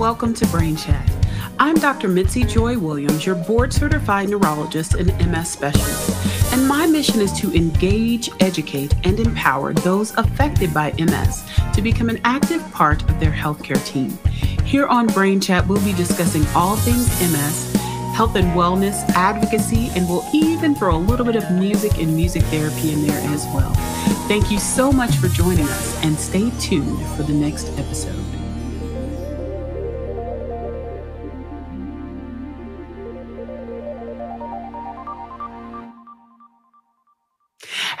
welcome to Brain Chat. I'm Dr. Mitzi Joy Williams, your board certified neurologist and MS specialist, and my mission is to engage, educate, and empower those affected by MS to become an active part of their healthcare team. Here on Brain Chat, we'll be discussing all things MS, health and wellness, advocacy, and we'll even throw a little bit of music and music therapy in there as well. Thank you so much for joining us, and stay tuned for the next episode.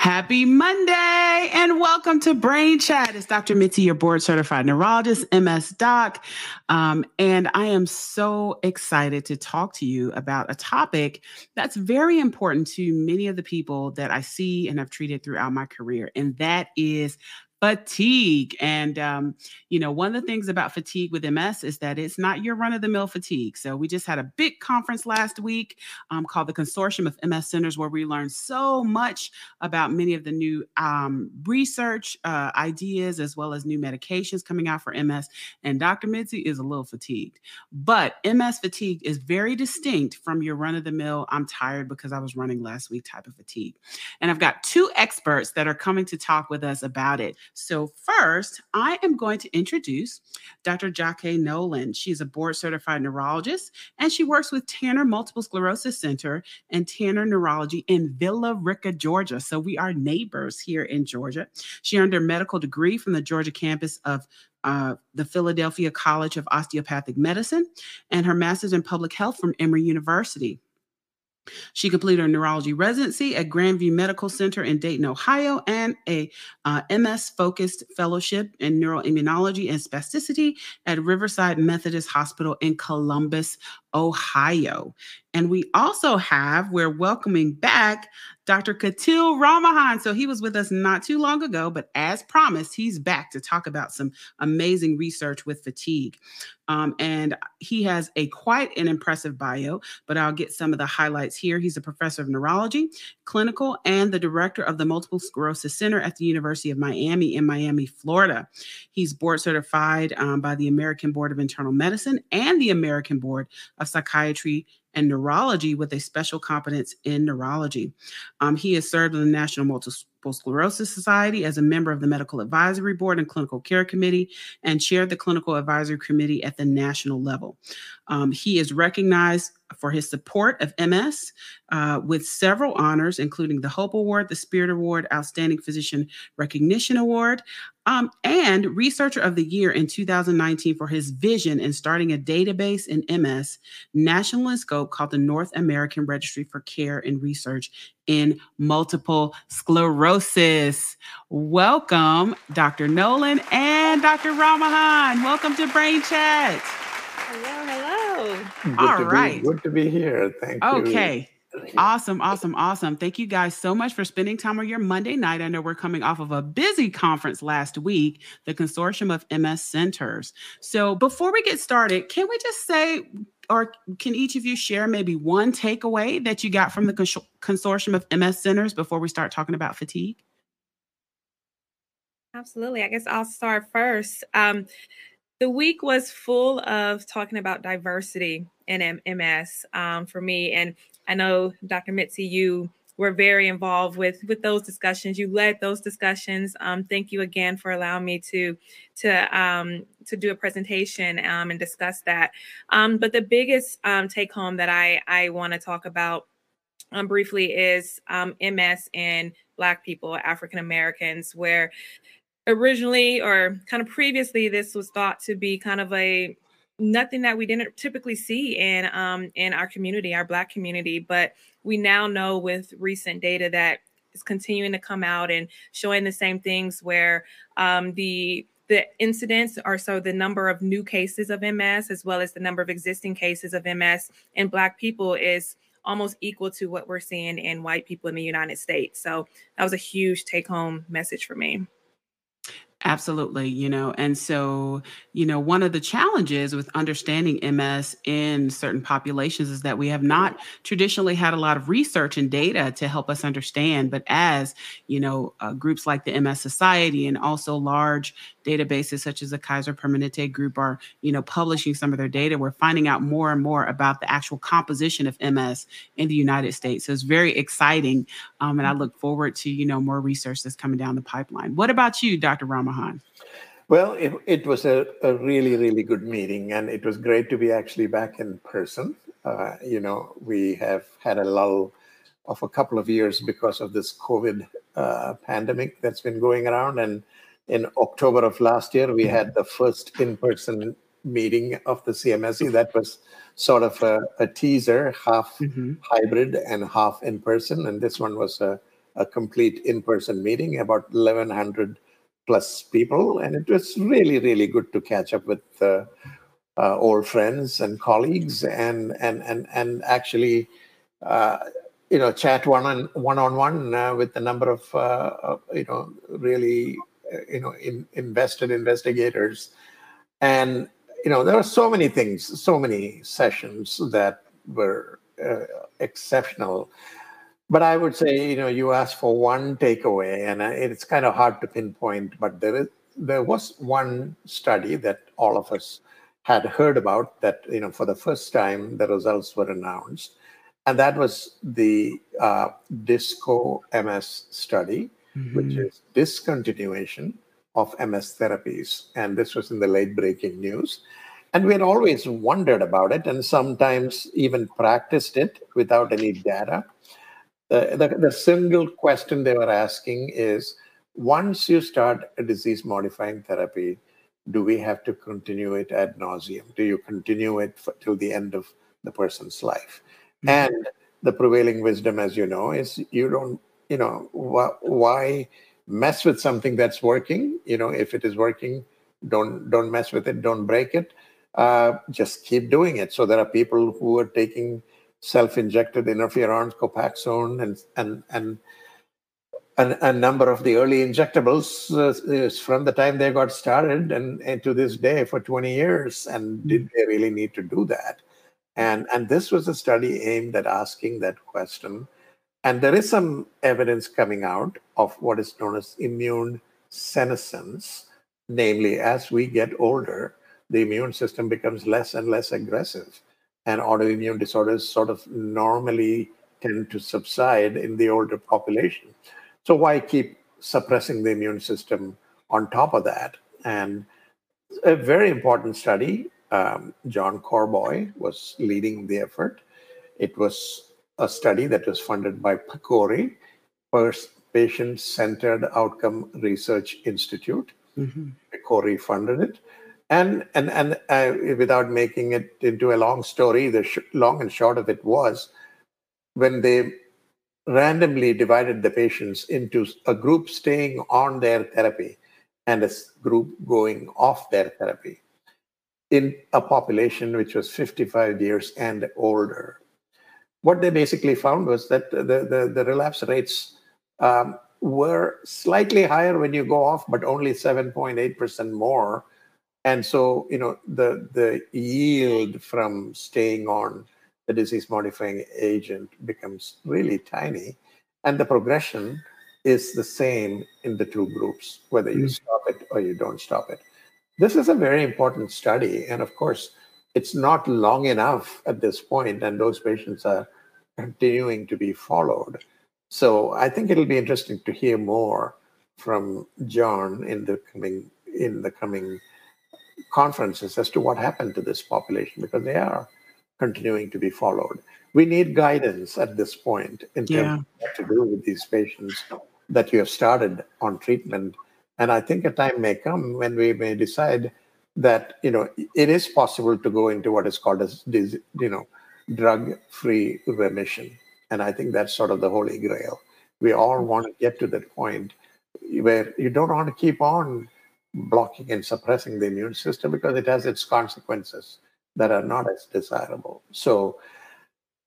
Happy Monday and welcome to Brain Chat. It's Dr. Mitzi, your board certified neurologist, MS Doc. Um, and I am so excited to talk to you about a topic that's very important to many of the people that I see and have treated throughout my career, and that is fatigue. And, um, you know, one of the things about fatigue with MS is that it's not your run of the mill fatigue. So we just had a big conference last week um, called the Consortium of MS Centers, where we learned so much about many of the new um, research uh, ideas as well as new medications coming out for MS. And Dr. Mitzi is a little fatigued, but MS fatigue is very distinct from your run of the mill, I'm tired because I was running last week type of fatigue. And I've got two experts that are coming to talk with us about it. So, first, I am going to introduce Dr. Jacque Nolan. She's a board certified neurologist and she works with Tanner Multiple Sclerosis Center and Tanner Neurology in Villa Rica, Georgia. So, we are neighbors here in Georgia. She earned her medical degree from the Georgia campus of uh, the Philadelphia College of Osteopathic Medicine and her master's in public health from Emory University. She completed her neurology residency at Grandview Medical Center in Dayton, Ohio, and a uh, MS focused fellowship in neuroimmunology and spasticity at Riverside Methodist Hospital in Columbus, Ohio. And we also have, we're welcoming back Dr. Kottil Rammohan. So he was with us not too long ago, but as promised, he's back to talk about some amazing research with fatigue. Um, and he has a quite an impressive bio, but I'll get some of the highlights here. He's a professor of neurology, clinical, and the director of the Multiple Sclerosis Center at the University of Miami in Miami, Florida. He's board certified um, by the American Board of Internal Medicine and the American Board of Psychiatry and neurology with a special competence in neurology. Um, he has served on the National Multiple Sclerosis Society as a member of the Medical Advisory Board and Clinical Care Committee and chaired the Clinical Advisory Committee at the national level. Um, he is recognized for his support of MS uh, with several honors, including the Hope Award, the Spirit Award, Outstanding Physician Recognition Award, um, and Researcher of the Year in 2019 for his vision in starting a database in MS national in scope called the North American Registry for Care and Research in Multiple Sclerosis. Welcome, Dr. Nolan and Dr. Rammohan. Welcome to Brain Chat. Hello, hello. Good All to right. Be, good to be here. Thank you. Okay. Awesome, awesome, awesome. Thank you guys so much for spending time on your Monday night. I know we're coming off of a busy conference last week, the Consortium of MS Centers. So, before we get started, can we just say, or can each of you share maybe one takeaway that you got from the cons- Consortium of MS Centers before we start talking about fatigue? Absolutely. I guess I'll start first. Um, the week was full of talking about diversity in MS um, for me. And I know, Dr. Mitzi, you were very involved with with those discussions. You led those discussions. Um, thank you again for allowing me to to um, to do a presentation um, and discuss that. Um, but the biggest um, take home that I I want to talk about um, briefly is MS in Black people, African Americans, where originally or kind of previously this was thought to be kind of a nothing that we didn't typically see in um, in our community, our Black community. But we now know with recent data that is continuing to come out and showing the same things where um, the the incidents are so the number of new cases of MS as well as the number of existing cases of MS in Black people is almost equal to what we're seeing in white people in the United States. So that was a huge take home message for me. Absolutely, you know, and so, you know, one of the challenges with understanding MS in certain populations is that we have not traditionally had a lot of research and data to help us understand. But as, you know, uh, groups like the MS Society and also large databases such as the Kaiser Permanente group are, you know, publishing some of their data, we're finding out more and more about the actual composition of MS in the United States. So it's very exciting. Um, and I look forward to, you know, more research that's coming down the pipeline. What about you, Dr. Rama? Mahan? Well, it, it was a, a, really, really good meeting, and it was great to be actually back in person. Uh, you know, we have had a lull of a couple of years because of this COVID uh, pandemic that's been going around. And in October of last year, we had the first in person meeting of the CMSC. That was sort of a, a teaser, half mm-hmm. hybrid and half in person. And this one was a, a complete in person meeting, about 1,100 plus people, and it was really, really good to catch up with uh, uh, old friends and colleagues, and and and and actually, uh, you know, chat one on one on one with a number of uh, you know really you know in, invested investigators, and you know there are so many things, so many sessions that were uh, exceptional. But I would say, you know, you asked for one takeaway, and it's kind of hard to pinpoint. But there is there was one study that all of us had heard about that, you know, for the first time the results were announced, and that was the uh, DISCO MS study, mm-hmm. which is discontinuation of MS therapies, and this was in the late breaking news. And we had always wondered about it, and sometimes even practiced it without any data the, the, the single question they were asking is once you start a disease modifying therapy, do we have to continue it ad nauseum? Do you continue it for, till the end of the person's life? Mm-hmm. And the prevailing wisdom, as you know, is you don't, you know, wh- why mess with something that's working? You know, if it is working, don't don't mess with it, don't break it. Uh, just keep doing it. So there are people who are taking self-injected interferons, Copaxone, and and and a, number of the early injectables uh, is from the time they got started and, and to this day for 20 years. And did they really need to do that? And and this was a study aimed at asking that question. And there is some evidence coming out of what is known as immune senescence, namely, as we get older, the immune system becomes less and less aggressive and autoimmune disorders sort of normally tend to subside in the older population. So why keep suppressing the immune system on top of that? And a very important study, um, John Corboy was leading the effort. It was a study that was funded by PCORI, First Patient Centered Outcome Research Institute. Mm-hmm. PCORI funded it and and and uh, without making it into a long story the sh- long and short of it was when they randomly divided the patients into a group staying on their therapy and a group going off their therapy in a population which was 55 years and older what they basically found was that the, the, the relapse rates um, were slightly higher when you go off but only 7.8% more. And so you know the the yield from staying on the disease modifying agent becomes really tiny. And the progression is the same in the two groups whether you mm. stop it or you don't stop it. This is a very important study. And of course it's not long enough at this point and those patients are continuing to be followed so i think it'll be interesting to hear more from john in the coming in the coming conferences as to what happened to this population because they are continuing to be followed. We need guidance at this point in terms yeah. of what to do with these patients that you have started on treatment. And I think a time may come when we may decide that you know it is possible to go into what is called as you know drug-free remission. And I think that's sort of the holy grail. We all mm-hmm. want to get to that point where you don't want to keep on blocking and suppressing the immune system because it has its consequences that are not as desirable. So,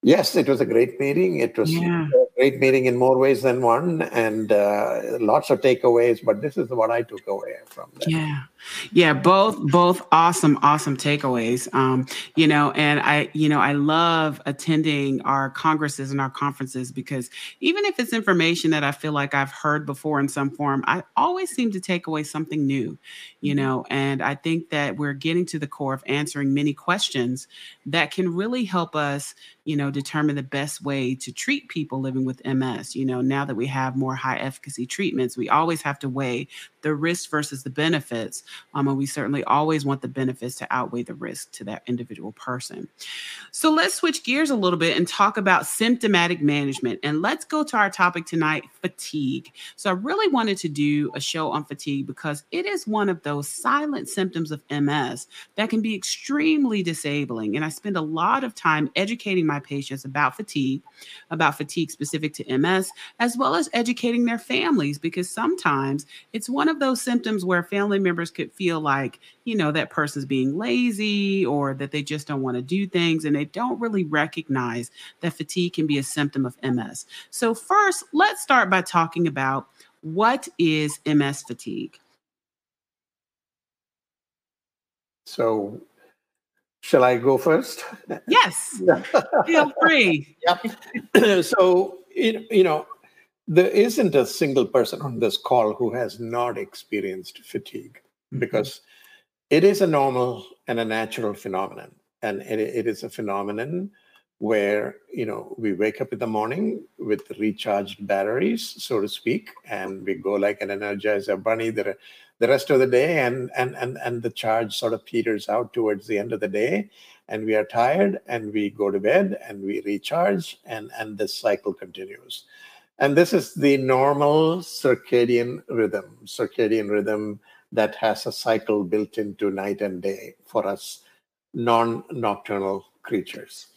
yes, it was a great meeting. It was yeah. Great meeting in more ways than one, and uh, lots of takeaways. But this is what I took away from that. Yeah, yeah, both both awesome, awesome takeaways. Um, you know, and I, you know, I love attending our congresses and our conferences because even if it's information that I feel like I've heard before in some form, I always seem to take away something new. You mm-hmm. know, and I think that we're getting to the core of answering many questions that can really help us you know, determine the best way to treat people living with MS. You know, now that we have more high efficacy treatments, we always have to weigh the risk versus the benefits. Um, and we certainly always want the benefits to outweigh the risk to that individual person. So let's switch gears a little bit and talk about symptomatic management. And let's go to our topic tonight fatigue. So I really wanted to do a show on fatigue because it is one of those silent symptoms of MS that can be extremely disabling. And I spend a lot of time educating my patients about fatigue, about fatigue specific to MS, as well as educating their families because sometimes it's one of of those symptoms where family members could feel like, you know, that person's being lazy or that they just don't want to do things and they don't really recognize that fatigue can be a symptom of MS. So, first, let's start by talking about what is MS fatigue? So, shall I go first? Yes. Feel free. Yep. so, you know, there isn't a single person on this call who has not experienced fatigue mm-hmm. because it is a normal and a natural phenomenon and it, it is a phenomenon where you know we wake up in the morning with recharged batteries so to speak and we go like an energizer bunny the, the rest of the day and and and and the charge sort of peters out towards the end of the day and we are tired and we go to bed and we recharge and and this cycle continues and this is the normal circadian rhythm, circadian rhythm that has a cycle built into night and day for us non nocturnal creatures.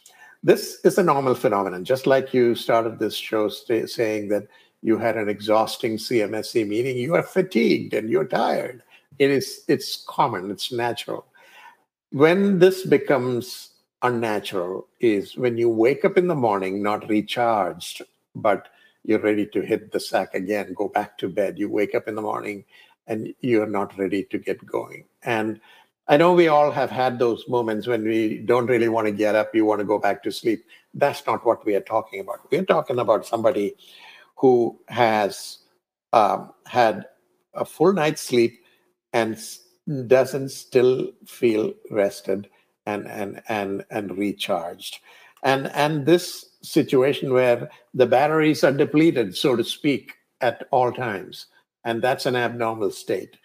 This is a normal phenomenon, just like you started this show st- saying that you had an exhausting CMSC meeting, you are fatigued and you're tired. It is it's common, it's natural. When this becomes unnatural is when you wake up in the morning not recharged, but you're ready to hit the sack again, go back to bed. You wake up in the morning and you're not ready to get going. And I know we all have had those moments when we don't really want to get up, you want to go back to sleep. That's not what we are talking about. We're talking about somebody who has um, had a full night's sleep and doesn't still feel rested and and and and recharged and and this situation where the batteries are depleted, so to speak, at all times. And that's an abnormal state.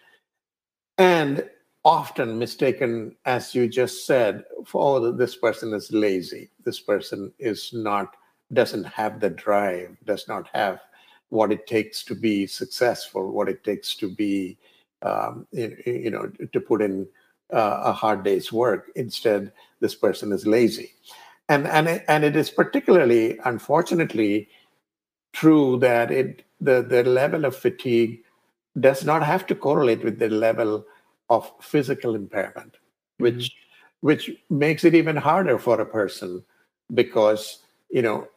And often mistaken, as you just said, for oh, this person is lazy. This person is not, doesn't have the drive, does not have what it takes to be successful, what it takes to be, um, you, you, know, to put in uh, a hard day's work. Instead, this person is lazy and and it, and it is particularly unfortunately true that it the the level of fatigue does not have to correlate with the level of physical impairment which mm-hmm. which makes it even harder for a person because you know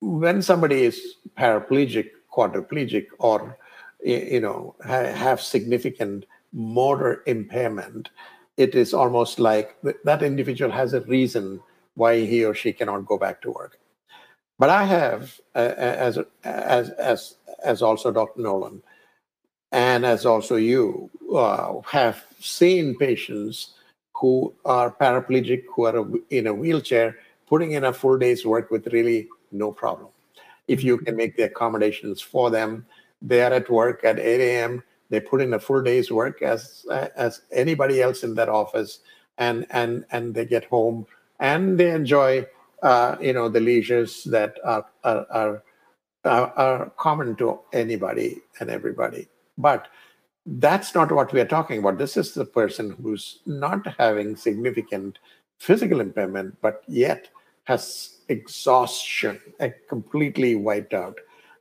when somebody is paraplegic quadriplegic or you know have significant motor impairment it is almost like that individual has a reason why he or she cannot go back to work. But I have, uh, as as as as also Dr. Nolan, and as also you, uh, have seen patients who are paraplegic, who are in a wheelchair, putting in a full day's work with really no problem. If you can make the accommodations for them, they are at work at 8 a.m. They put in a full day's work as as anybody else in that office, and and and they get home and they enjoy uh, you know the leisures that are, are are, are common to anybody and everybody. But that's not what we are talking about. This is the person who's not having significant physical impairment but yet has exhaustion eh, completely wiped out.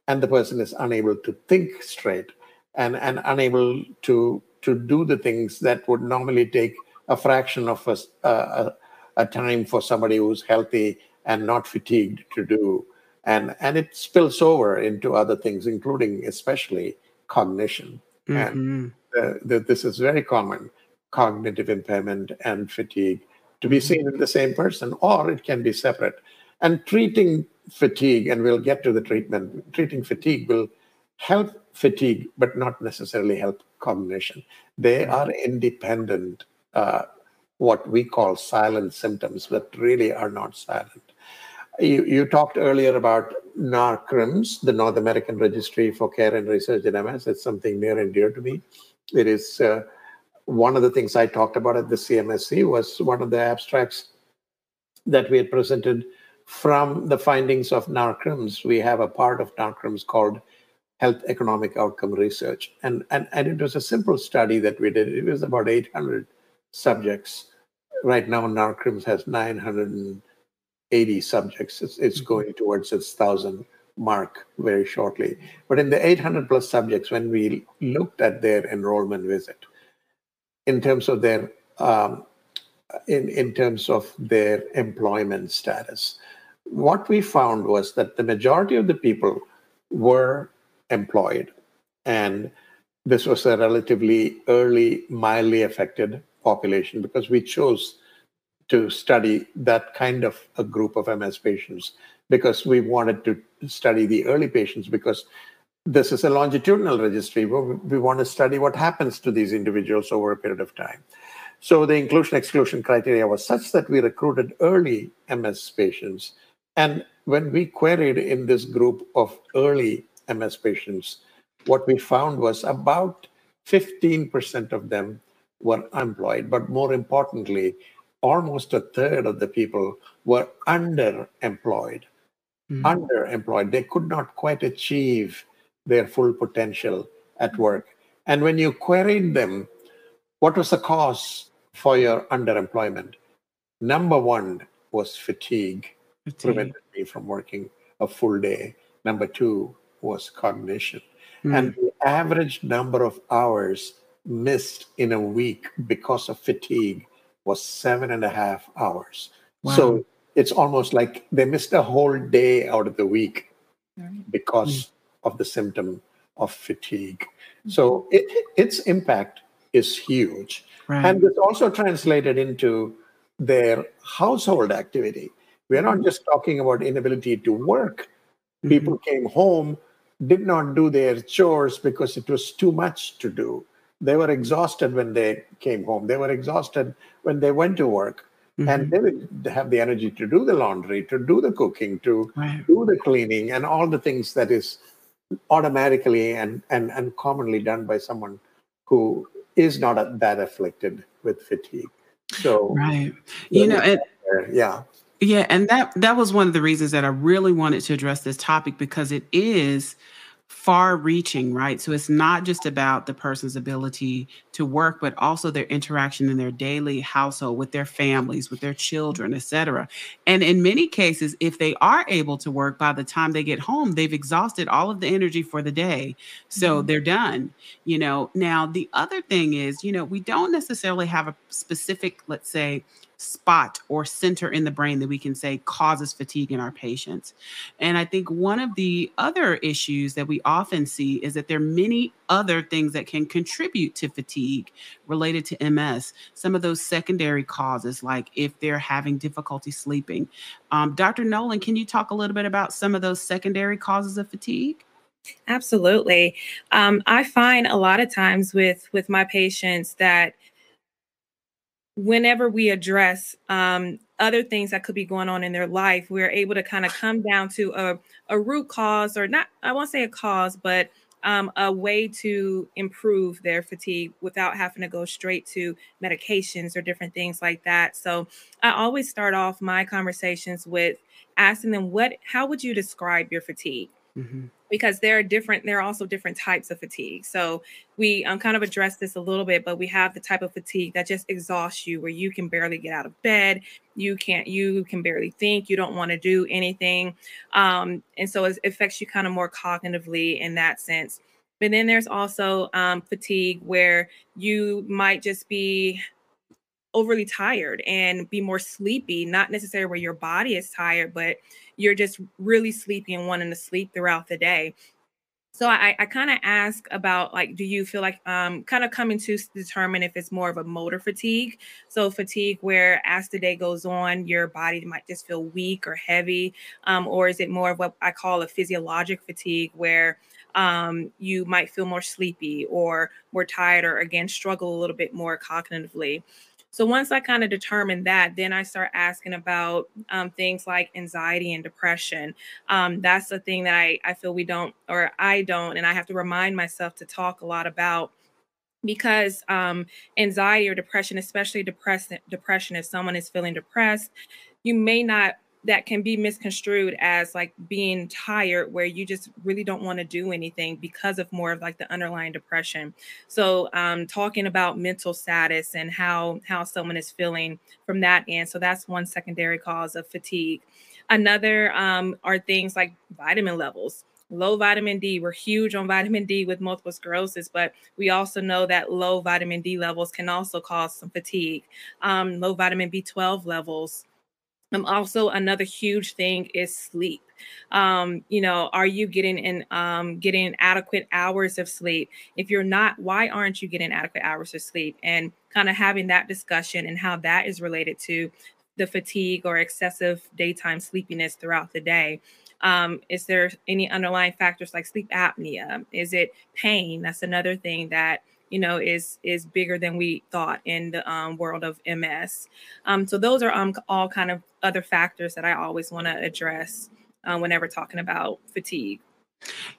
And the person is unable to think straight and and unable to to do the things that would normally take a fraction of a, a, a time for somebody who's healthy and not fatigued to do. and and it spills over into other things, including especially cognition. Mm-hmm. And the, the, this is very common cognitive impairment and fatigue to be seen in the same person, or it can be separate. And treating fatigue, and we'll get to the treatment, treating fatigue will help fatigue, but not necessarily help cognition. They are independent, uh, what we call silent symptoms, but really are not silent. You, you talked earlier about NARCRMS, the North American Registry for Care and Research in MS. It's something near and dear to me. It is uh, one of the things I talked about at the CMSC was one of the abstracts that we had presented from the findings of NARCRMS. We have a part of NARCRMS called Health Economic Outcome Research. And, and, and it was a simple study that we did. It was about 800 subjects. Right now, NARCRMS has 980 subjects. It's, it's mm-hmm. going towards its thousand mark very shortly. But in the 800 plus subjects, when we looked at their enrollment visit, in terms of their um, in, in terms of their employment status. What we found was that the majority of the people were employed, and this was a relatively early, mildly affected population because we chose to study that kind of a group of MS patients because we wanted to study the early patients because this is a longitudinal registry where we want to study what happens to these individuals over a period of time. So the inclusion exclusion criteria was such that we recruited early MS patients. And when we queried in this group of early MS patients, what we found was about 15% of them were employed. But more importantly, almost a third of the people were underemployed. Mm-hmm. Underemployed. They could not quite achieve their full potential at work. And when you queried them, what was the cause for your underemployment? Number one was fatigue, fatigue. prevented me from working a full day. Number two was cognition. Mm. And the average number of hours missed in a week because of fatigue was seven and a half hours. Wow. So it's almost like they missed a whole day out of the week because of the symptom of fatigue. Mm-hmm. So it, its impact is huge. Right. And it's also translated into their household activity. We're not just talking about inability to work. Mm-hmm. People came home, did not do their chores because it was too much to do. They were exhausted when they came home. They were exhausted when they went to work. Mm-hmm. And they would have the energy to do the laundry, to do the cooking, to right. do the cleaning, and all the things that is automatically and, and, and commonly done by someone who is not that afflicted with fatigue. So, right. You know, it, yeah. Yeah, and that that was one of the reasons that I really wanted to address this topic because it is far reaching, right? So it's not just about the person's ability to work, but also their interaction in their daily household with their families, with their children, etc. And in many cases, if they are able to work by the time they get home, they've exhausted all of the energy for the day. So mm-hmm. they're done. You know, now the other thing is, you know, we don't necessarily have a specific, let's say, spot or center in the brain that we can say causes fatigue in our patients. And I think one of the other issues that we often see is that there are many other things that can contribute to fatigue related to MS. Some of those secondary causes, like if they're having difficulty sleeping. Um, Dr. Nolan, can you talk a little bit about some of those secondary causes of fatigue? Absolutely. Um, I find a lot of times with with my patients that whenever we address um, other things that could be going on in their life, we're able to kind of come down to a, a root cause, or not, I won't say a cause, but um, a way to improve their fatigue without having to go straight to medications or different things like that. So I always start off my conversations with asking them, "What? How would you describe your fatigue?" Mm-hmm because there are different there are also different types of fatigue. So we um, kind of addressed this a little bit but we have the type of fatigue that just exhausts you where you can barely get out of bed you can't you can barely think you don't want to do anything. Um, and so it affects you kind of more cognitively in that sense. But then there's also um, fatigue where you might just be overly tired and be more sleepy, not necessarily where your body is tired, but you're just really sleepy and wanting to sleep throughout the day. So I, I kind of ask about like, do you feel like um, kind of coming to determine if it's more of a motor fatigue? So fatigue where as the day goes on, your body might just feel weak or heavy, um, or is it more of what I call a physiologic fatigue where um, you might feel more sleepy or more tired, or again struggle a little bit more cognitively? So once I kind of determine that, then I start asking about um, things like anxiety and depression. Um, that's the thing that I, I feel we don't, or I don't, and I have to remind myself to talk a lot about because um, anxiety or depression, especially depression, depression, if someone is feeling depressed, you may not that can be misconstrued as like being tired where you just really don't want to do anything because of more of like the underlying depression so um talking about mental status and how how someone is feeling from that end so that's one secondary cause of fatigue another um are things like vitamin levels low vitamin D. We're huge on vitamin D with multiple sclerosis, but we also know that low vitamin D levels can also cause some fatigue. Um, low vitamin B12 levels um, also, another huge thing is sleep. Um, you know, are you getting in um, getting adequate hours of sleep? If you're not, why aren't you getting adequate hours of sleep? And kind of having that discussion and how that is related to the fatigue or excessive daytime sleepiness throughout the day. Um, is there any underlying factors like sleep apnea? Is it pain? That's another thing that you know is is bigger than we thought in the um, world of ms um, so those are um, all kind of other factors that i always want to address uh, whenever talking about fatigue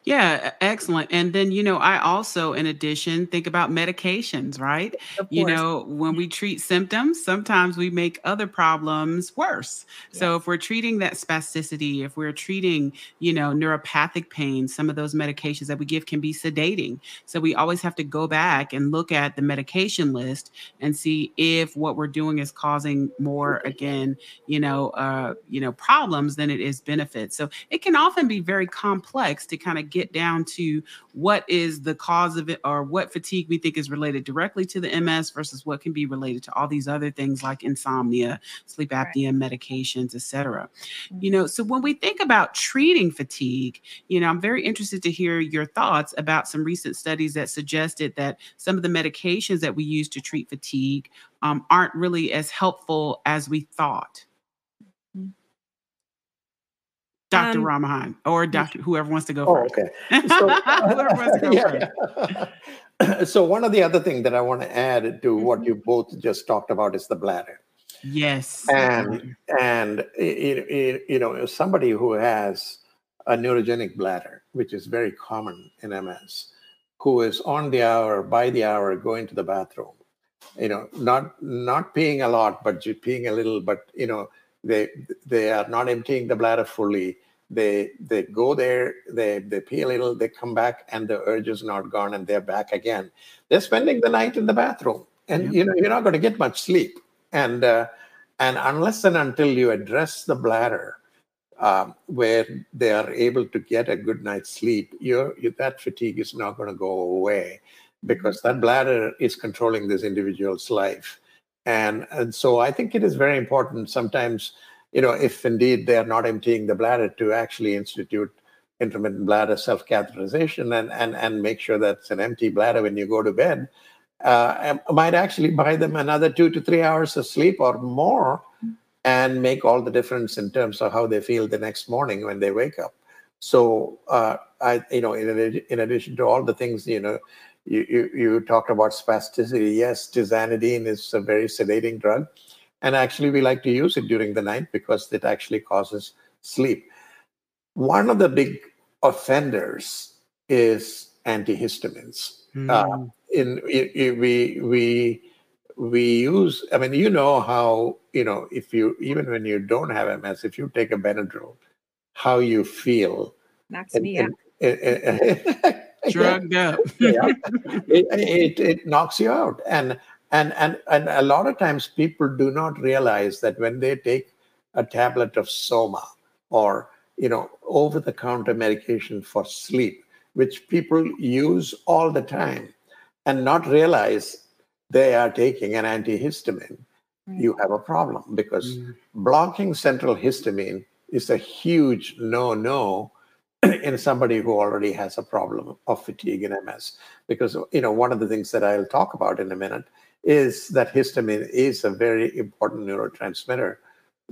yeah, excellent. And then, you know, I also, in addition, think about medications, right? You know, when we treat symptoms, sometimes we make other problems worse. Yes. So if we're treating that spasticity, if we're treating, you know, neuropathic pain, some of those medications that we give can be sedating. So we always have to go back and look at the medication list and see if what we're doing is causing more, again, you know, uh, you know, problems than it is benefits. So it can often be very complex to kind of get down to what is the cause of it or what fatigue we think is related directly to the MS versus what can be related to all these other things like insomnia, sleep apnea, right. medications, etc. Mm-hmm. You know, so when we think about treating fatigue, you know, I'm very interested to hear your thoughts about some recent studies that suggested that some of the medications that we use to treat fatigue um, aren't really as helpful as we thought. Dr. Um, Rammohan or Dr. whoever wants to go oh, first. Okay. So, whoever wants to go yeah, first. so one of the other things that I want to add to what mm-hmm. you both just talked about is the bladder. Yes. And and it, it, you know somebody who has a neurogenic bladder, which is very common in MS, who is on the hour, by the hour, going to the bathroom, you know, not not peeing a lot, but peeing a little, but you know, they they are not emptying the bladder fully. They they go there they they pee a little they come back and the urge is not gone and they're back again. They're spending the night in the bathroom and yeah. you know you're not going to get much sleep. And uh, and unless and until you address the bladder um, where they are able to get a good night's sleep your, your that fatigue is not going to go away because that bladder is controlling this individual's life and, and so I think it is very important sometimes, you know, if indeed they are not emptying the bladder to actually institute intermittent bladder self-catheterization and, and, and make sure that it's an empty bladder when you go to bed, uh, might actually buy them another two to three hours of sleep or more and make all the difference in terms of how they feel the next morning when they wake up. So, uh, I, you know, in, in addition to all the things, you know, you, you, you talked about spasticity. Yes, tizanidine is a very sedating drug. And actually, we like to use it during the night because it actually causes sleep. One of the big offenders is antihistamines. Mm. Uh, in, in, in, we we we use. I mean, you know how you know if you even when you don't have MS, if you take a Benadryl, how you feel. Knocks and, me and, out. drugged up. yeah, it, it, it knocks you out, and and and and a lot of times people do not realize that when they take a tablet of Soma or you know over the counter medication for sleep, which people use all the time, and not realize they are taking an antihistamine right. you have a problem because mm. blocking central histamine is a huge no no in somebody who already has a problem of fatigue and MS. Because you know one of the things that I'll talk about in a minute is that histamine is a very important neurotransmitter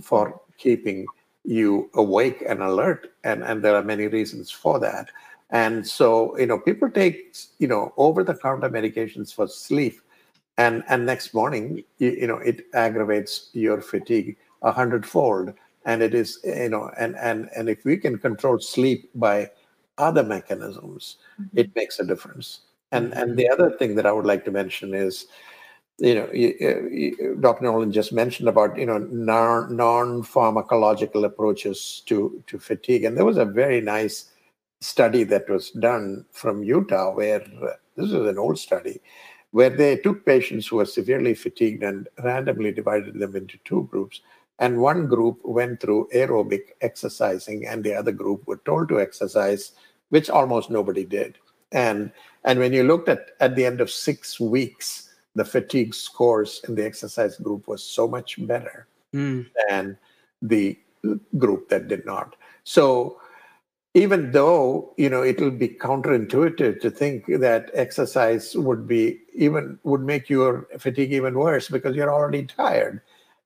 for keeping you awake and alert, and and there are many reasons for that. And so you know people take you know over the counter medications for sleep, and and next morning you, you know it aggravates your fatigue a hundredfold and it is you know and and and if we can control sleep by other mechanisms mm-hmm. it makes a difference and and mm-hmm. the other thing that i would like to mention is you know you, you, dr nolan just mentioned about you know non non-pharmacological approaches to to fatigue and there was a very nice study that was done from utah where uh, this is an old study where they took patients who were severely fatigued and randomly divided them into two groups and one group went through aerobic exercising and the other group were told to exercise which almost nobody did. And and when you looked at at the end of 6 weeks the fatigue scores in the exercise group was so much better mm. than the group that did not. So even though you know it'll be counterintuitive to think that exercise would be even would make your fatigue even worse because you're already tired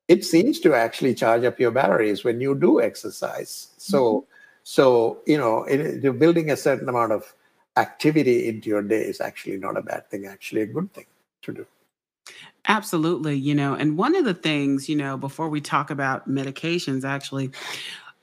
it seems to actually charge up your batteries when you do exercise. So, mm-hmm. so you know, it, you're building a certain amount of activity into your day is actually not a bad thing. Actually, a good thing to do. Absolutely, you know, and one of the things, you know, before we talk about medications, actually,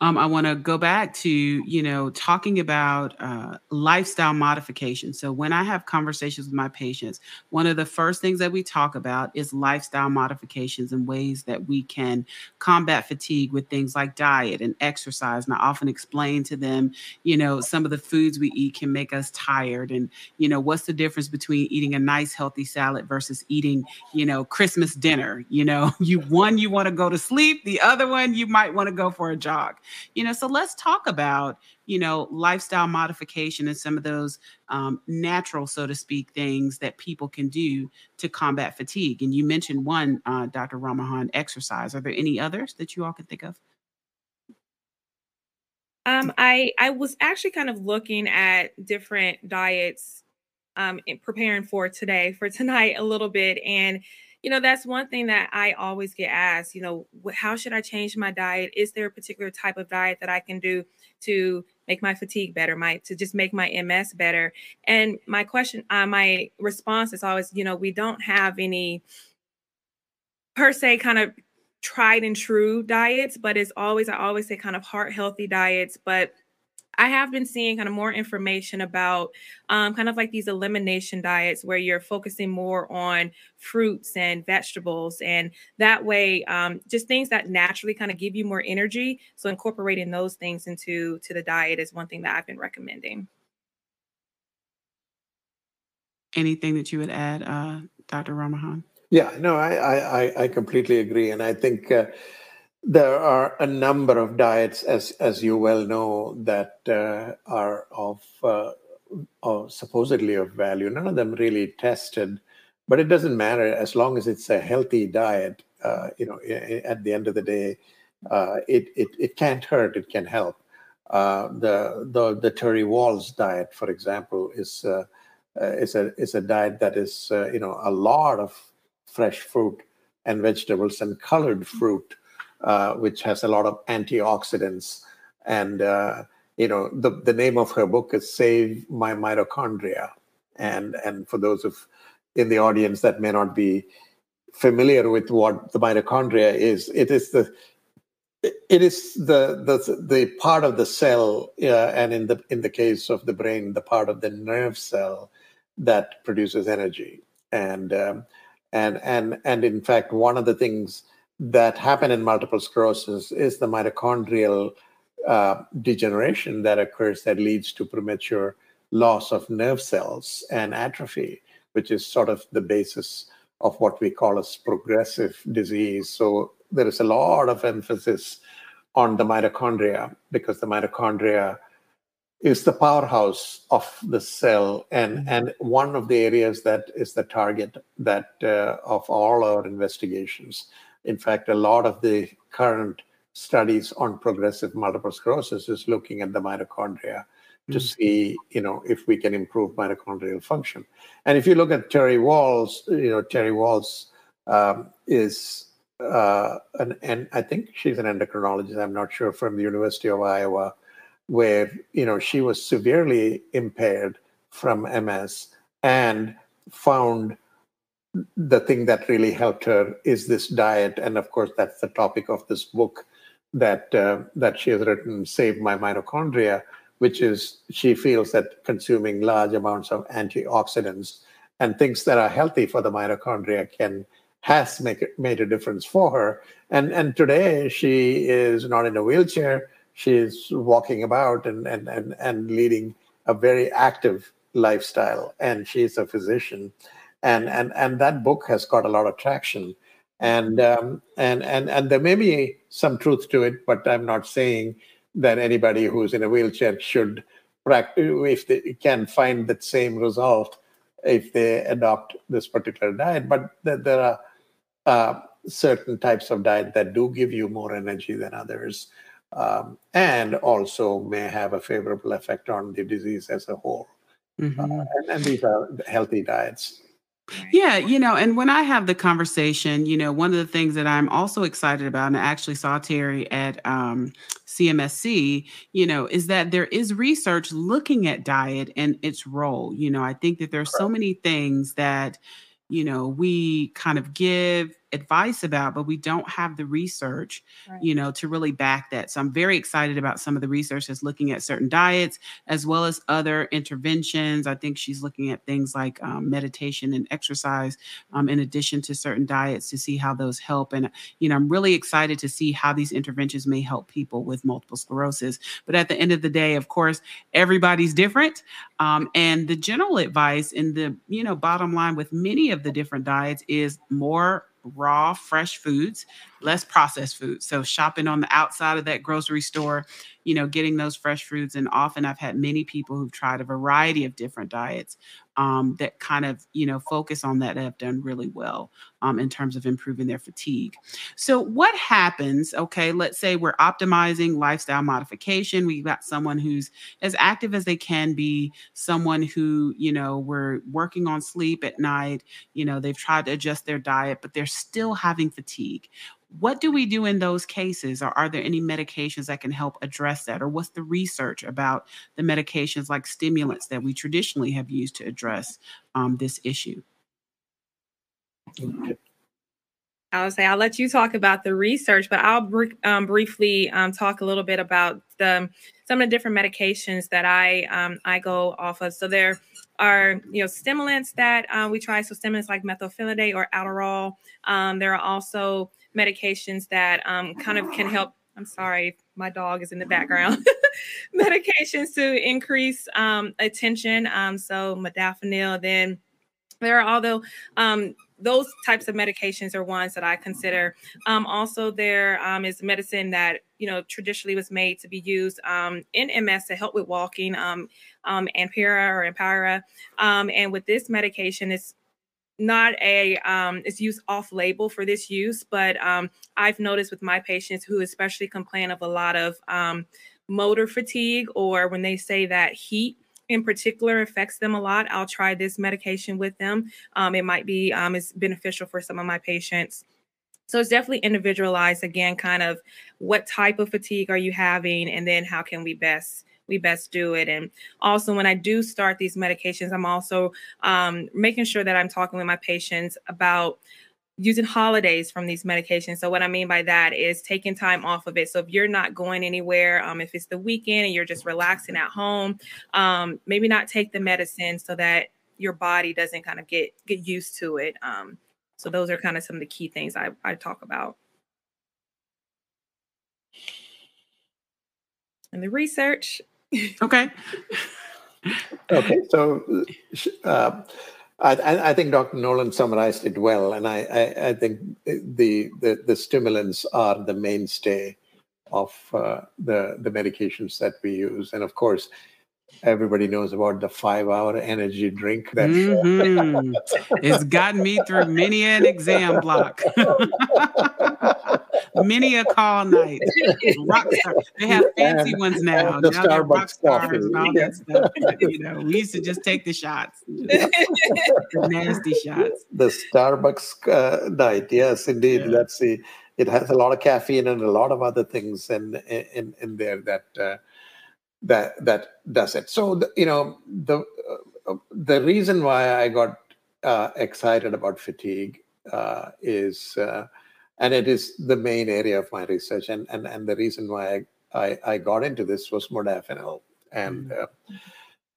um, I want to go back to you know talking about uh, lifestyle modification. So when I have conversations with my patients, one of the first things that we talk about is lifestyle modifications and ways that we can combat fatigue with things like diet and exercise. And I often explain to them, you know, some of the foods we eat can make us tired, and you know what's the difference between eating a nice healthy salad versus eating, you know, Christmas dinner. You know, you one you want to go to sleep, the other one you might want to go for a jog you know so let's talk about you know lifestyle modification and some of those um, natural so to speak things that people can do to combat fatigue. And you mentioned one uh, dr rammohan exercise. Are there any others that you all can think of? Um, I I was actually kind of looking at different diets, um, preparing for today for tonight a little bit, and you know, that's one thing that I always get asked, you know, how should I change my diet? Is there a particular type of diet that I can do to make my fatigue better, my to just make my MS better? And my question, uh, my response is always, you know, we don't have any per se kind of tried and true diets, but it's always, I always say kind of heart healthy diets, but I have been seeing kind of more information about um, kind of like these elimination diets where you're focusing more on fruits and vegetables. And that way, um, just things that naturally kind of give you more energy. So incorporating those things into to the diet is one thing that I've been recommending. Anything that you would add, uh, Dr. Rammohan? Yeah, no, I, I, I completely agree. And I think uh, there are a number of diets, as as you well know, that uh, are of, uh, of supposedly of value. None of them really tested, but it doesn't matter as long as it's a healthy diet. Uh, you know, at the end of the day, uh, it it it can't hurt. It can help. Uh, the the the Terry Wahls diet, for example, is uh, is a is a diet that is you know a lot of fresh fruit and vegetables and colored fruit which has a lot of antioxidants. And uh, you know, the the name of her book is "Save My Mitochondria." And and for those of in the audience that may not be familiar with what the mitochondria is, it is the it is the the the part of the cell, uh, and in the in the case of the brain, the part of the nerve cell that produces energy. And um, and and and in fact, one of the things that happen in multiple sclerosis is the mitochondrial uh, degeneration that occurs that leads to premature loss of nerve cells and atrophy, which is sort of the basis of what we call as progressive disease. So there is a lot of emphasis on the mitochondria because the mitochondria is the powerhouse of the cell and mm-hmm. and one of the areas that is the target that uh, of all our investigations In fact, a lot of the current studies on progressive multiple sclerosis is looking at the mitochondria to mm-hmm. see, you know, if we can improve mitochondrial function. And if you look at Terry Wahls you know, Terry Wahls um, is uh, an, and I think she's an endocrinologist. I'm not sure from the University of Iowa, where you know she was severely impaired from MS and found the thing that really helped her is this diet, and of course that's the topic of this book that uh, that she has written, "Save My Mitochondria," which is she feels that consuming large amounts of antioxidants and things that are healthy for the mitochondria can has make, made a difference for her. And and today she is not in a wheelchair. She's walking about and and and, and leading a very active lifestyle. And she's a physician. And and and that book has got a lot of traction. And um, and and and there may be some truth to it, but I'm not saying that anybody who's in a wheelchair should practice if they can find that same result if they adopt this particular diet. But there are uh, certain types of diet that do give you more energy than others, um, and also may have a favorable effect on the disease as a whole. Mm-hmm. Uh, and, and these are healthy diets. Yeah, you know, and when I have the conversation, you know, one of the things that I'm also excited about, and I actually saw Terry at um, CMSC, you know, is that there is research looking at diet and its role. You know, I think that there's so many things that, you know, we kind of give advice about, but we don't have the research, right. you know, to really back that. So I'm very excited about some of the research that's looking at certain diets as well as other interventions. I think she's looking at things like um, meditation and exercise um, in addition to certain diets to see how those help. And, you know, I'm really excited to see how these interventions may help people with multiple sclerosis. But at the end of the day, of course, everybody's different. Um, and the general advice in the, you know, bottom line with many of the different diets is more raw, fresh foods, less processed foods. So shopping on the outside of that grocery store, you know, getting those fresh foods. And often I've had many people who've tried a variety of different diets um, that kind of, you know, focus on that have done really well um, in terms of improving their fatigue. So what happens, okay, let's say we're optimizing lifestyle modification. We've got someone who's as active as they can be, someone who, you know, we're working on sleep at night, you know, they've tried to adjust their diet, but they're still having fatigue what do we do in those cases or are there any medications that can help address that or what's the research about the medications like stimulants that we traditionally have used to address um, this issue I'll say I'll let you talk about the research, but I'll br- um, briefly um, talk a little bit about the, some of the different medications that I um, I go off of. So there are you know stimulants that uh, we try. So stimulants like methylphenidate or Adderall. Um, there are also medications that um, kind of can help. I'm sorry, my dog is in the background. medications to increase um, attention. Um, so modafinil. Then there are although um, those types of medications are ones that I consider. Um, also, there um, is medicine that you know traditionally was made to be used in MS to help with walking, um, or Ampyra, and with this medication, it's not a um, it's used off label for this use, but um, I've noticed with my patients who especially complain of a lot of um, motor fatigue or when they say that heat in particular affects them a lot, I'll try this medication with them. Um, it might be um, it's beneficial for some of my patients. So it's definitely individualized again, kind of what type of fatigue are you having, and then how can we best we best do it. And also, when I do start these medications, I'm also um, making sure that I'm talking with my patients about using holidays from these medications. So what I mean by that is taking time off of it. So if you're not going anywhere, um, if it's the weekend and you're just relaxing at home, um, maybe not take the medicine so that your body doesn't kind of get get used to it. Um, so those are kind of some of the key things I, I talk about. And the research okay. okay. So, uh, I, I, think Dr. Nolan summarized it well, and I, I, I think the, the, the stimulants are the mainstay of uh, the the medications that we use, and of course, everybody knows about the five hour energy drink that mm-hmm. it's gotten me through many an exam block many a call night Rockstar. they have fancy and, ones now the now starbucks coffee. and all that stuff you know we used to just take the shots the nasty shots the starbucks uh, night yes indeed yeah. let's see it has a lot of caffeine and a lot of other things in in, in there that uh, that that does it. So the, you know the uh, the reason why I got uh, excited about fatigue uh, is, uh, and it is the main area of my research, and and and the reason why I I, I got into this was modafinil, and. Mm-hmm. Uh,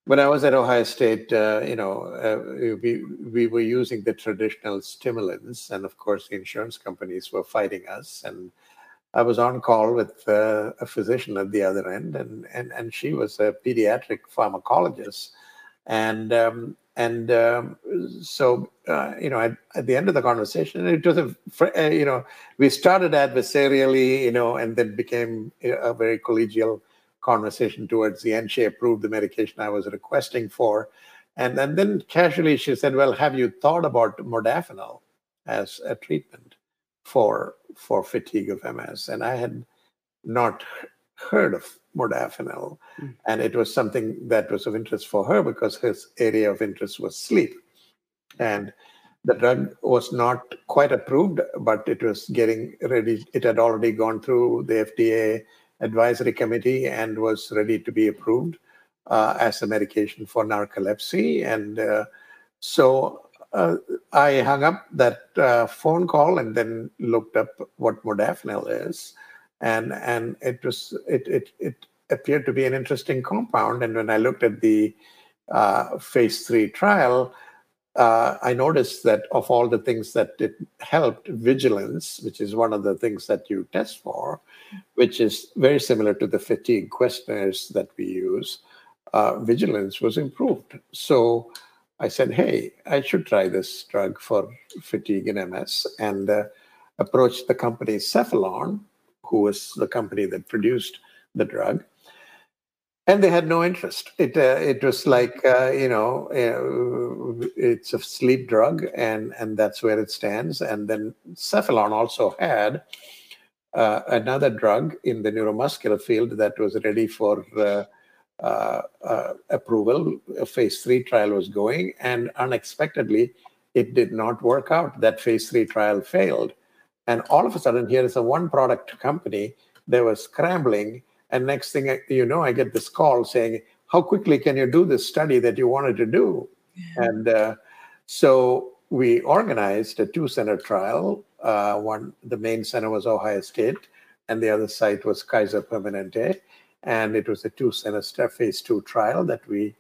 when I was at Ohio State, uh, you know, we we were using the traditional stimulants, and of course, the insurance companies were fighting us, and I was on call with uh, a physician at the other end, and and and she was a pediatric pharmacologist, and um, and um, so uh, you know at, at, the end of the conversation, it was a uh, you know we started adversarially, you know, and then became a very collegial conversation towards the end. She approved the medication I was requesting for, and, and then casually she said, "Well, have you thought about modafinil as a treatment?" for for fatigue of MS, and I had not heard of modafinil, mm. and it was something that was of interest for her because his area of interest was sleep, and the drug was not quite approved, but it was getting ready. It had already gone through the FDA advisory committee and was ready to be approved uh, as a medication for narcolepsy, and uh, so uh, I hung up that uh, phone call and then looked up what modafinil is, and and it was it it it appeared to be an interesting compound. And when I looked at the uh, phase three trial, uh, I noticed that of all the things that it helped, vigilance, which is one of the things that you test for, which is very similar to the fatigue questionnaires that we use, uh, vigilance was improved. So I said, hey, I should try this drug for fatigue and MS, and uh, approached the company Cephalon, who was the company that produced the drug. And they had no interest. It uh, it was like uh, you know uh, it's a sleep drug, and and that's where it stands. And then Cephalon also had uh, another drug in the neuromuscular field that was ready for uh, uh, uh, approval. A phase three trial was going, and unexpectedly, it did not work out. That phase three trial failed. And all of a sudden, here is a one product company. They were scrambling. And next thing you know, I get this call saying, How quickly can you do this study that you wanted to do? Yeah. And uh, so we organized a two center trial. Uh, one, the main center was Ohio State, and the other site was Kaiser Permanente and it was a two semester phase two trial that we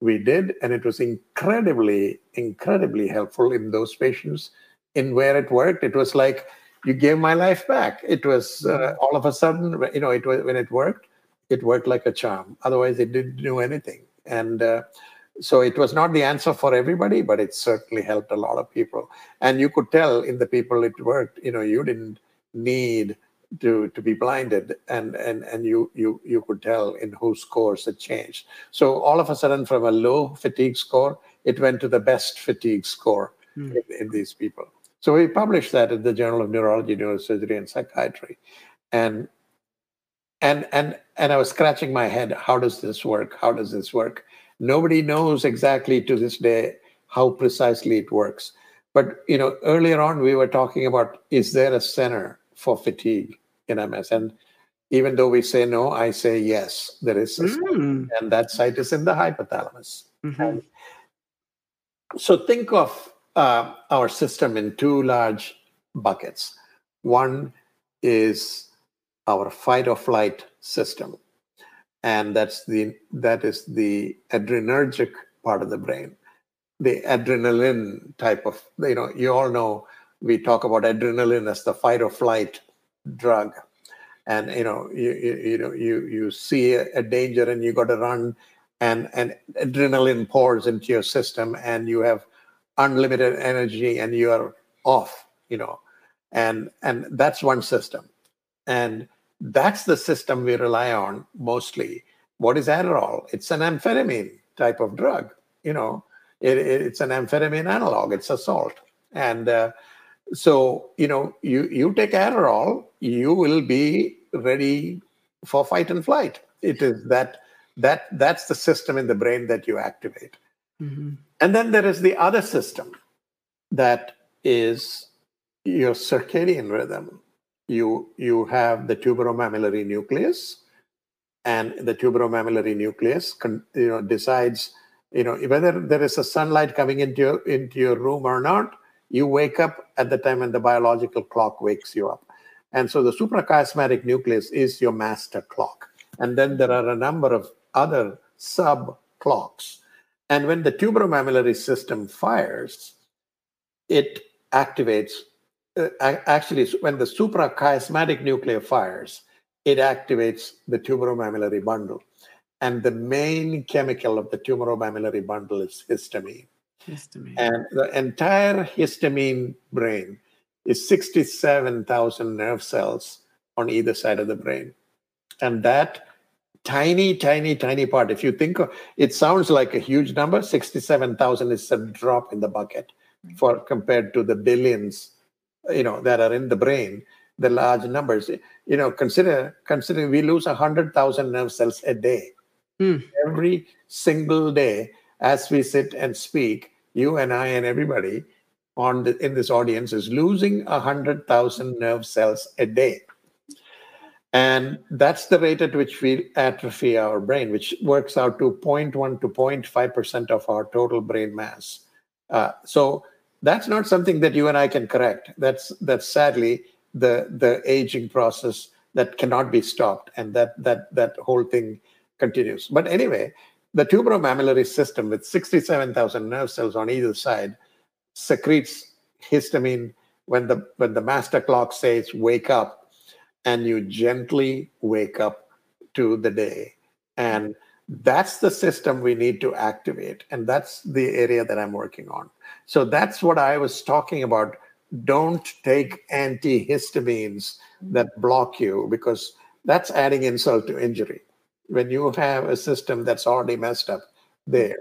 we did and it was incredibly incredibly helpful in those patients in where it worked it was like you gave my life back. It was uh, mm-hmm. all of a sudden you know it was when it worked it worked like a charm. Otherwise it didn't do anything. And uh, so it was not the answer for everybody but it certainly helped a lot of people. And you could tell in the people it worked you know you didn't need to to be blinded. And and and you you you could tell in whose scores it changed. So all of a sudden from a low fatigue score it went to the best fatigue score mm. in, in, these people so we published that in the journal of neurology neurosurgery and psychiatry and and and and i was scratching my head how does this work how does this work nobody knows exactly to this day how precisely it works but you know earlier on we were talking about is there a center for fatigue in MS. And even though we say no, I say yes, there is a mm. and that site is in the hypothalamus. Mm-hmm. So think of uh, our system in two large buckets. One is our fight or flight system, and that's the that is the adrenergic part of the brain, the adrenaline type of you know you all know we talk about adrenaline as the fight or flight drug and you know you you, you know you you see a, danger and you got to run and and adrenaline pours into your system and you have unlimited energy and you are off you know and and that's one system and that's the system we rely on mostly what is Adderall? It's an amphetamine type of drug. You know, it, it, it's an amphetamine analog. It's a salt, and uh, so you know, you you take Adderall, you will be ready for fight and flight. It is that that that's the system in the brain that you activate. Mm-hmm. And then there is the other system that is your circadian rhythm. You you have the tuberomammillary nucleus, and the tuberomammillary nucleus you know decides you know whether there is a sunlight coming into your, into your room or not. You wake up at the time when the biological clock wakes you up. And so the suprachiasmatic nucleus is your master clock. And then there are a number of other sub clocks. And when the tuberomammillary system fires, it activates. Uh, actually, when the suprachiasmatic nucleus fires, it activates the tuberomammillary bundle. And the main chemical of the tuberomammillary bundle is histamine. Histamine. And the entire histamine brain is 67,000 nerve cells on either side of the brain. And that tiny, tiny, tiny part, if you think of, it sounds like a huge number, 67,000 is a drop in the bucket for compared to the billions, you know, that are in the brain, the large numbers. You know, consider, consider we lose 100,000 nerve cells a day. Mm. Every single day, as we sit and speak, you and I and everybody on the, in this audience is losing 100,000 nerve cells a day. And that's the rate at which we atrophy our brain, which works out to 0.1 to 0.5% of our total brain mass. Uh, so that's not something that you and I can correct. That's that's sadly the the aging process that cannot be stopped, and that that that whole thing continues. But anyway, the tuberomammillary system with 67,000 nerve cells on either side secretes histamine when the when the master clock says wake up and you gently wake up to the day. And that's the system we need to activate. And that's the area that I'm working on. So that's what I was talking about. Don't take antihistamines that block you because that's adding insult to injury. When you have a system that's already messed up there.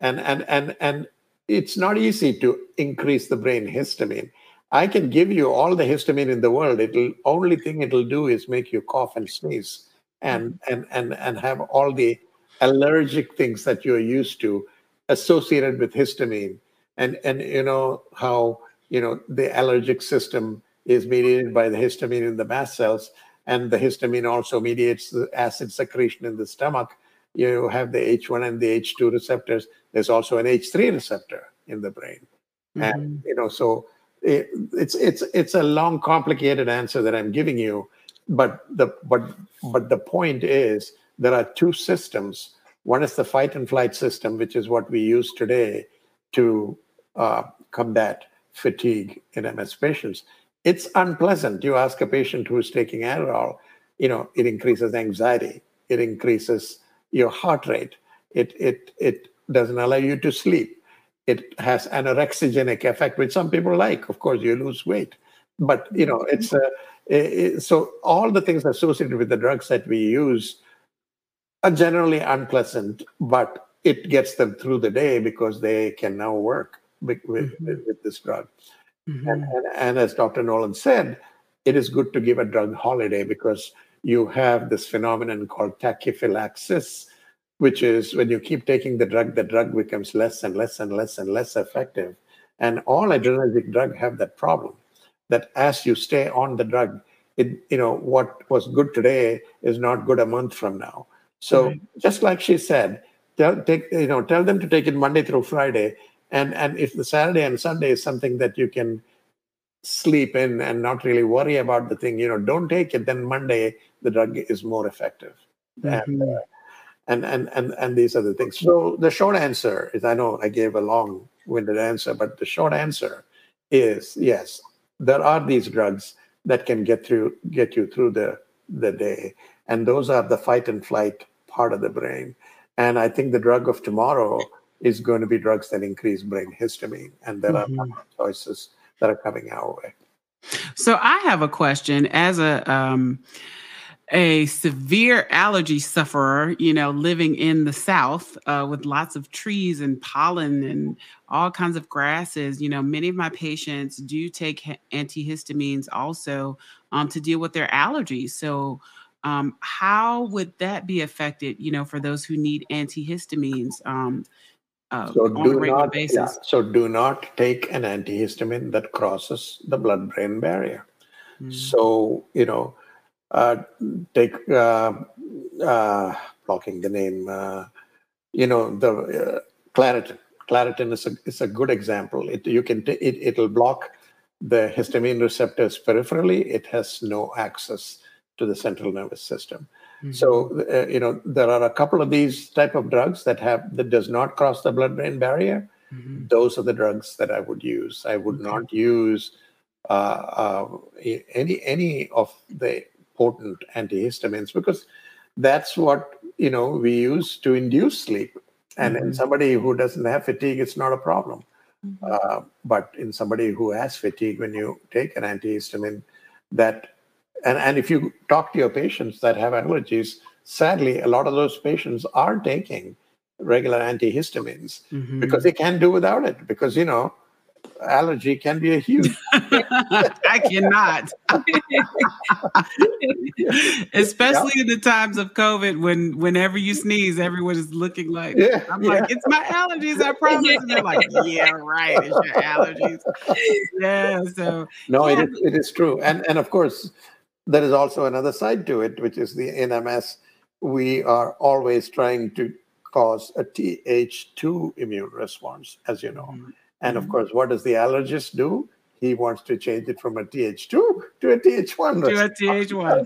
And and and and it's not easy to increase the brain histamine I can give you all the histamine in the world. It'll only thing it'll do is make you cough and sneeze and and and and have all the allergic things that you're used to associated with histamine. And and you know how you know the allergic system is mediated by the histamine in the mast cells, and the histamine also mediates the acid secretion in the stomach. You have the H1 and the H2 receptors. There's also an H3 receptor in the brain. Mm-hmm. And you know, so it, it's it's it's a long, complicated answer that I'm giving you, but the but but the point is there are two systems. One is the fight and flight system, which is what we use today to uh, combat fatigue in MS patients. It's unpleasant. You ask a patient who is taking Adderall, you know, it increases anxiety, it increases your heart rate, it it it doesn't allow you to sleep it has anorexigenic effect, which some people like. Of course, you lose weight, but you know it's uh, it, so all the things associated with the drugs that we use are generally unpleasant, but it gets them through the day because they can now work with, with, mm-hmm. with this drug. Mm-hmm. And, and, and as Dr. Nolan said, it is good to give a drug holiday because you have this phenomenon called tachyphylaxis, which is when you keep taking the drug, the drug becomes less and less and less and less effective. And all adrenergic drug have that problem that as you stay on the drug, it you know what was good today is not good a month from now. So right. just like she said, tell take you know tell them to take it Monday through Friday, and and if the Saturday and Sunday is something that you can sleep in and not really worry about the thing, you know, don't take it. Then Monday the drug is more effective. Mm-hmm. And, uh, and and and and these are the things. So the short answer is I know I gave a long-winded answer, but the short answer is yes, there are these drugs that can get through get you through the the day, and those are the fight and flight part of the brain. And I think the drug of tomorrow is going to be drugs that increase brain histamine, and there mm-hmm. are choices that are coming our way. So I have a question as a um, a severe allergy sufferer, you know, living in the South uh, with lots of trees and pollen and all kinds of grasses, you know, many of my patients do take antihistamines also um, to deal with their allergies. So, um, how would that be affected, you know, for those who need antihistamines um, uh, so on a regular not, basis? Yeah, so do not take an antihistamine that crosses the blood-brain barrier. Mm. So, you know, take uh, uh, blocking the name. Uh, you know the uh, Claritin. Claritin is a is a good example. It you can t- it it'll block the histamine receptors peripherally. It has no access to the central nervous system. Mm-hmm. So uh, you know there are a couple of these type of drugs that have that does not cross the blood-brain barrier. Mm-hmm. Those are the drugs that I would use. I would okay. not use uh, uh, any any of the potent antihistamines because that's what you know we use to induce sleep and mm-hmm. in somebody who doesn't have fatigue it's not a problem mm-hmm. uh, but in somebody who has fatigue when you take an antihistamine that and, and if you talk to your patients that have allergies sadly a lot of those patients are taking regular antihistamines mm-hmm. because they can't do without it because you know allergy can be a huge. I cannot. Especially yeah. in the times of COVID when whenever you sneeze, everyone is looking like, yeah, I'm yeah. like, it's my allergies, I promise. And they're like, yeah, right, it's your allergies. Yeah, so. No, It, is, it is true. And, and of course, there is also another side to it, which is the NMS. We are always trying to cause a Th2 immune response, as you know. Mm-hmm. And of mm-hmm. course, what does the allergist do? He wants to change it from a TH2 to a TH1. To a TH1.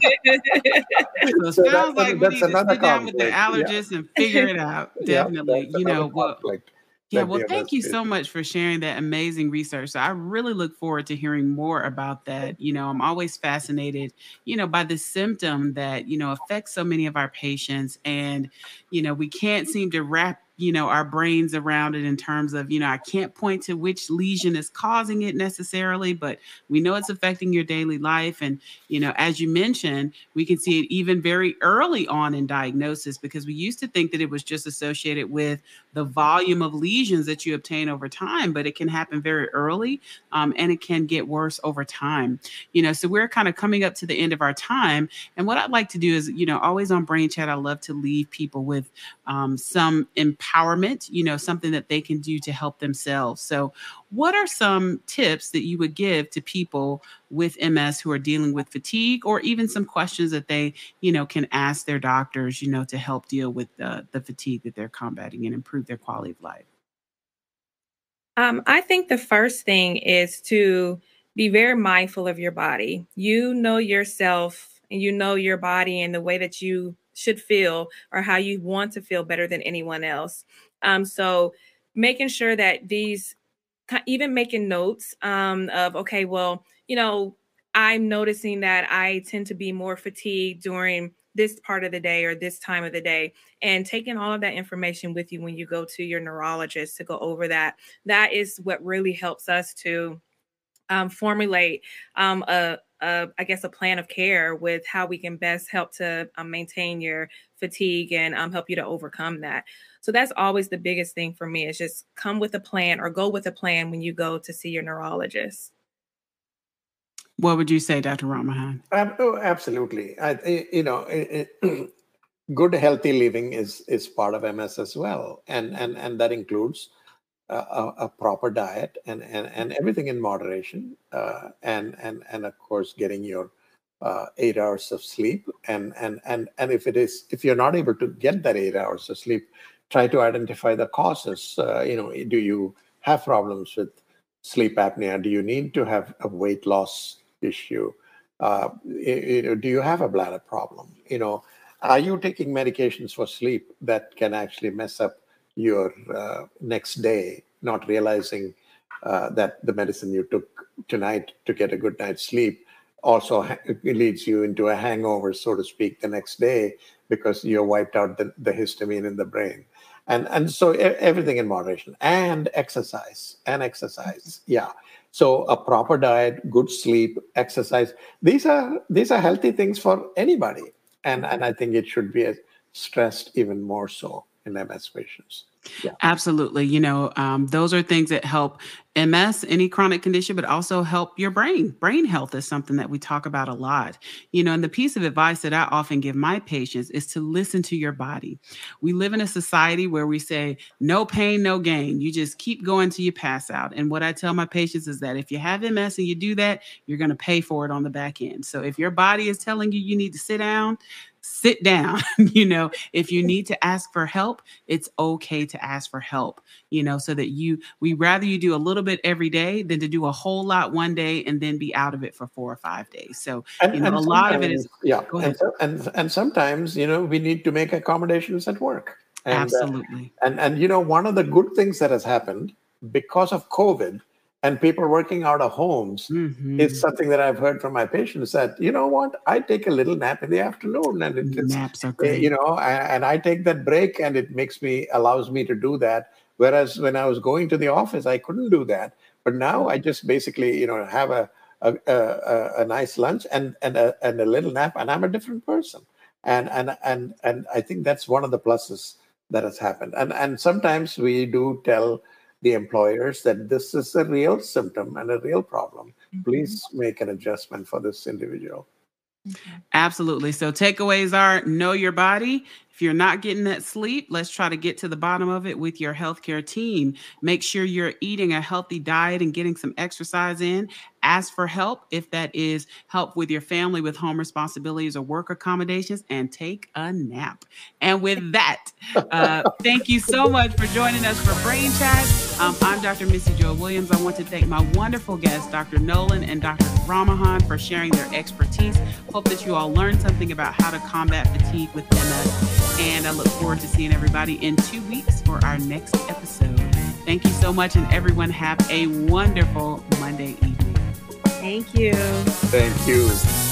so, so sounds like we need to sit down with the allergist yeah. and figure it out. Definitely. Yeah, you know, well, yeah, well, thank you so much for sharing that amazing research. So I really look forward to hearing more about that. You know, I'm always fascinated, you know, by the symptom that, you know, affects so many of our patients. And, you know, we can't seem to wrap you know our brains around it in terms of you know i can't point to which lesion is causing it necessarily but we know it's affecting your daily life. And you know as you mentioned we can see it even very early on in diagnosis because we used to think that it was just associated with the volume of lesions that you obtain over time but it can happen very early um, and it can get worse over time. You know so we're kind of coming up to the end of our time. And what i'd like to do is you know always on brain chat i love to leave people with um, some empowerment empowerment, you know, something that they can do to help themselves. So, what are some tips that you would give to people with MS who are dealing with fatigue or even some questions that they, you know, can ask their doctors, you know, to help deal with the, fatigue that they're combating and improve their quality of life? Um, I think the first thing is to be very mindful of your body. You know yourself and you know your body and the way that you should feel or how you want to feel better than anyone else. Um, so making sure that these, even making notes um, of, okay, well, you know, I'm noticing that I tend to be more fatigued during this part of the day or this time of the day and taking all of that information with you when you go to your neurologist to go over that that is what really helps us to um, formulate um, a, a, I guess, a plan of care with how we can best help to um, maintain your fatigue and um, help you to overcome that. So that's always the biggest thing for me is just come with a plan or go with a plan when you go to see your neurologist. What would you say, Dr. Rammohan? Um, oh, absolutely. I, you know, it, it, good healthy living is is part of MS as well, and and and that includes a, a, proper diet and, and, and everything in moderation uh, and, and, and of course getting your uh, eight hours of sleep. And, and, and, and if it is if you're not able to get that eight hours of sleep try to identify the causes. Uh, you know do you have problems with sleep apnea? Do you need to have a weight loss issue? Uh, do you have a bladder problem? You know are you taking medications for sleep that can actually mess up your uh, next day, not realizing uh, that the medicine you took tonight to get a good night's sleep also ha- leads you into a hangover, so to speak, the next day because you wiped out the, the histamine in the brain. And, and so everything in moderation and exercise and exercise. Yeah. So a proper diet, good sleep, exercise. These are these are healthy things for anybody and and I think it should be stressed even more so in MS patients. Yeah. Absolutely. You know, um, those are things that help MS, any chronic condition, but also help your brain. Brain health is something that we talk about a lot. You know, and the piece of advice that I often give my patients is to listen to your body. We live in a society where we say, no pain, no gain. You just keep going till you pass out. And what I tell my patients is that if you have MS and you do that, you're going to pay for it on the back end. So if your body is telling you you need to sit down, sit down. you know, if you need to ask for help, it's okay to ask for help, you know, so that you, we rather you do a little bit every day than to do a whole lot one day and then be out of it for four or five days. So, and, you know, a lot of it is, yeah. And, and, and sometimes, you know, we need to make accommodations at work. And, uh, Absolutely. Uh, and, and, you know, one of the good things that has happened because of COVID and people working out of homes mm-hmm. is something that I've heard from my patients that you know what? I take a little nap in the afternoon and it, it's naps are great. you know and, and I take that break and it makes me allows me to do that. Whereas when I was going to the office I couldn't do that. But now I just basically you know have a a, a, a nice lunch and and a, and a little nap and I'm a different person. And and and and I think that's one of the pluses that has happened. And and sometimes we do tell the employers that this is a real symptom and a real problem. Mm-hmm. Please make an adjustment for this individual. Absolutely. So, takeaways are know your body, if you're not getting that sleep, let's try to get to the bottom of it with your healthcare team. Make sure you're eating a healthy diet and getting some exercise in. Ask for help if that is help with your family with home responsibilities or work accommodations, and take a nap. And with that, uh, thank you so much for joining us for Brain Chat. Um, I'm Dr. Mitzi Joi Williams. I want to thank my wonderful guests, Dr. Nolan and Dr. Rammohan, for sharing their expertise. Hope that you all learned something about how to combat fatigue with MS. And I look forward to seeing everybody in two weeks for our next episode. Thank you so much, and everyone have a wonderful Monday evening. Thank you. Thank you.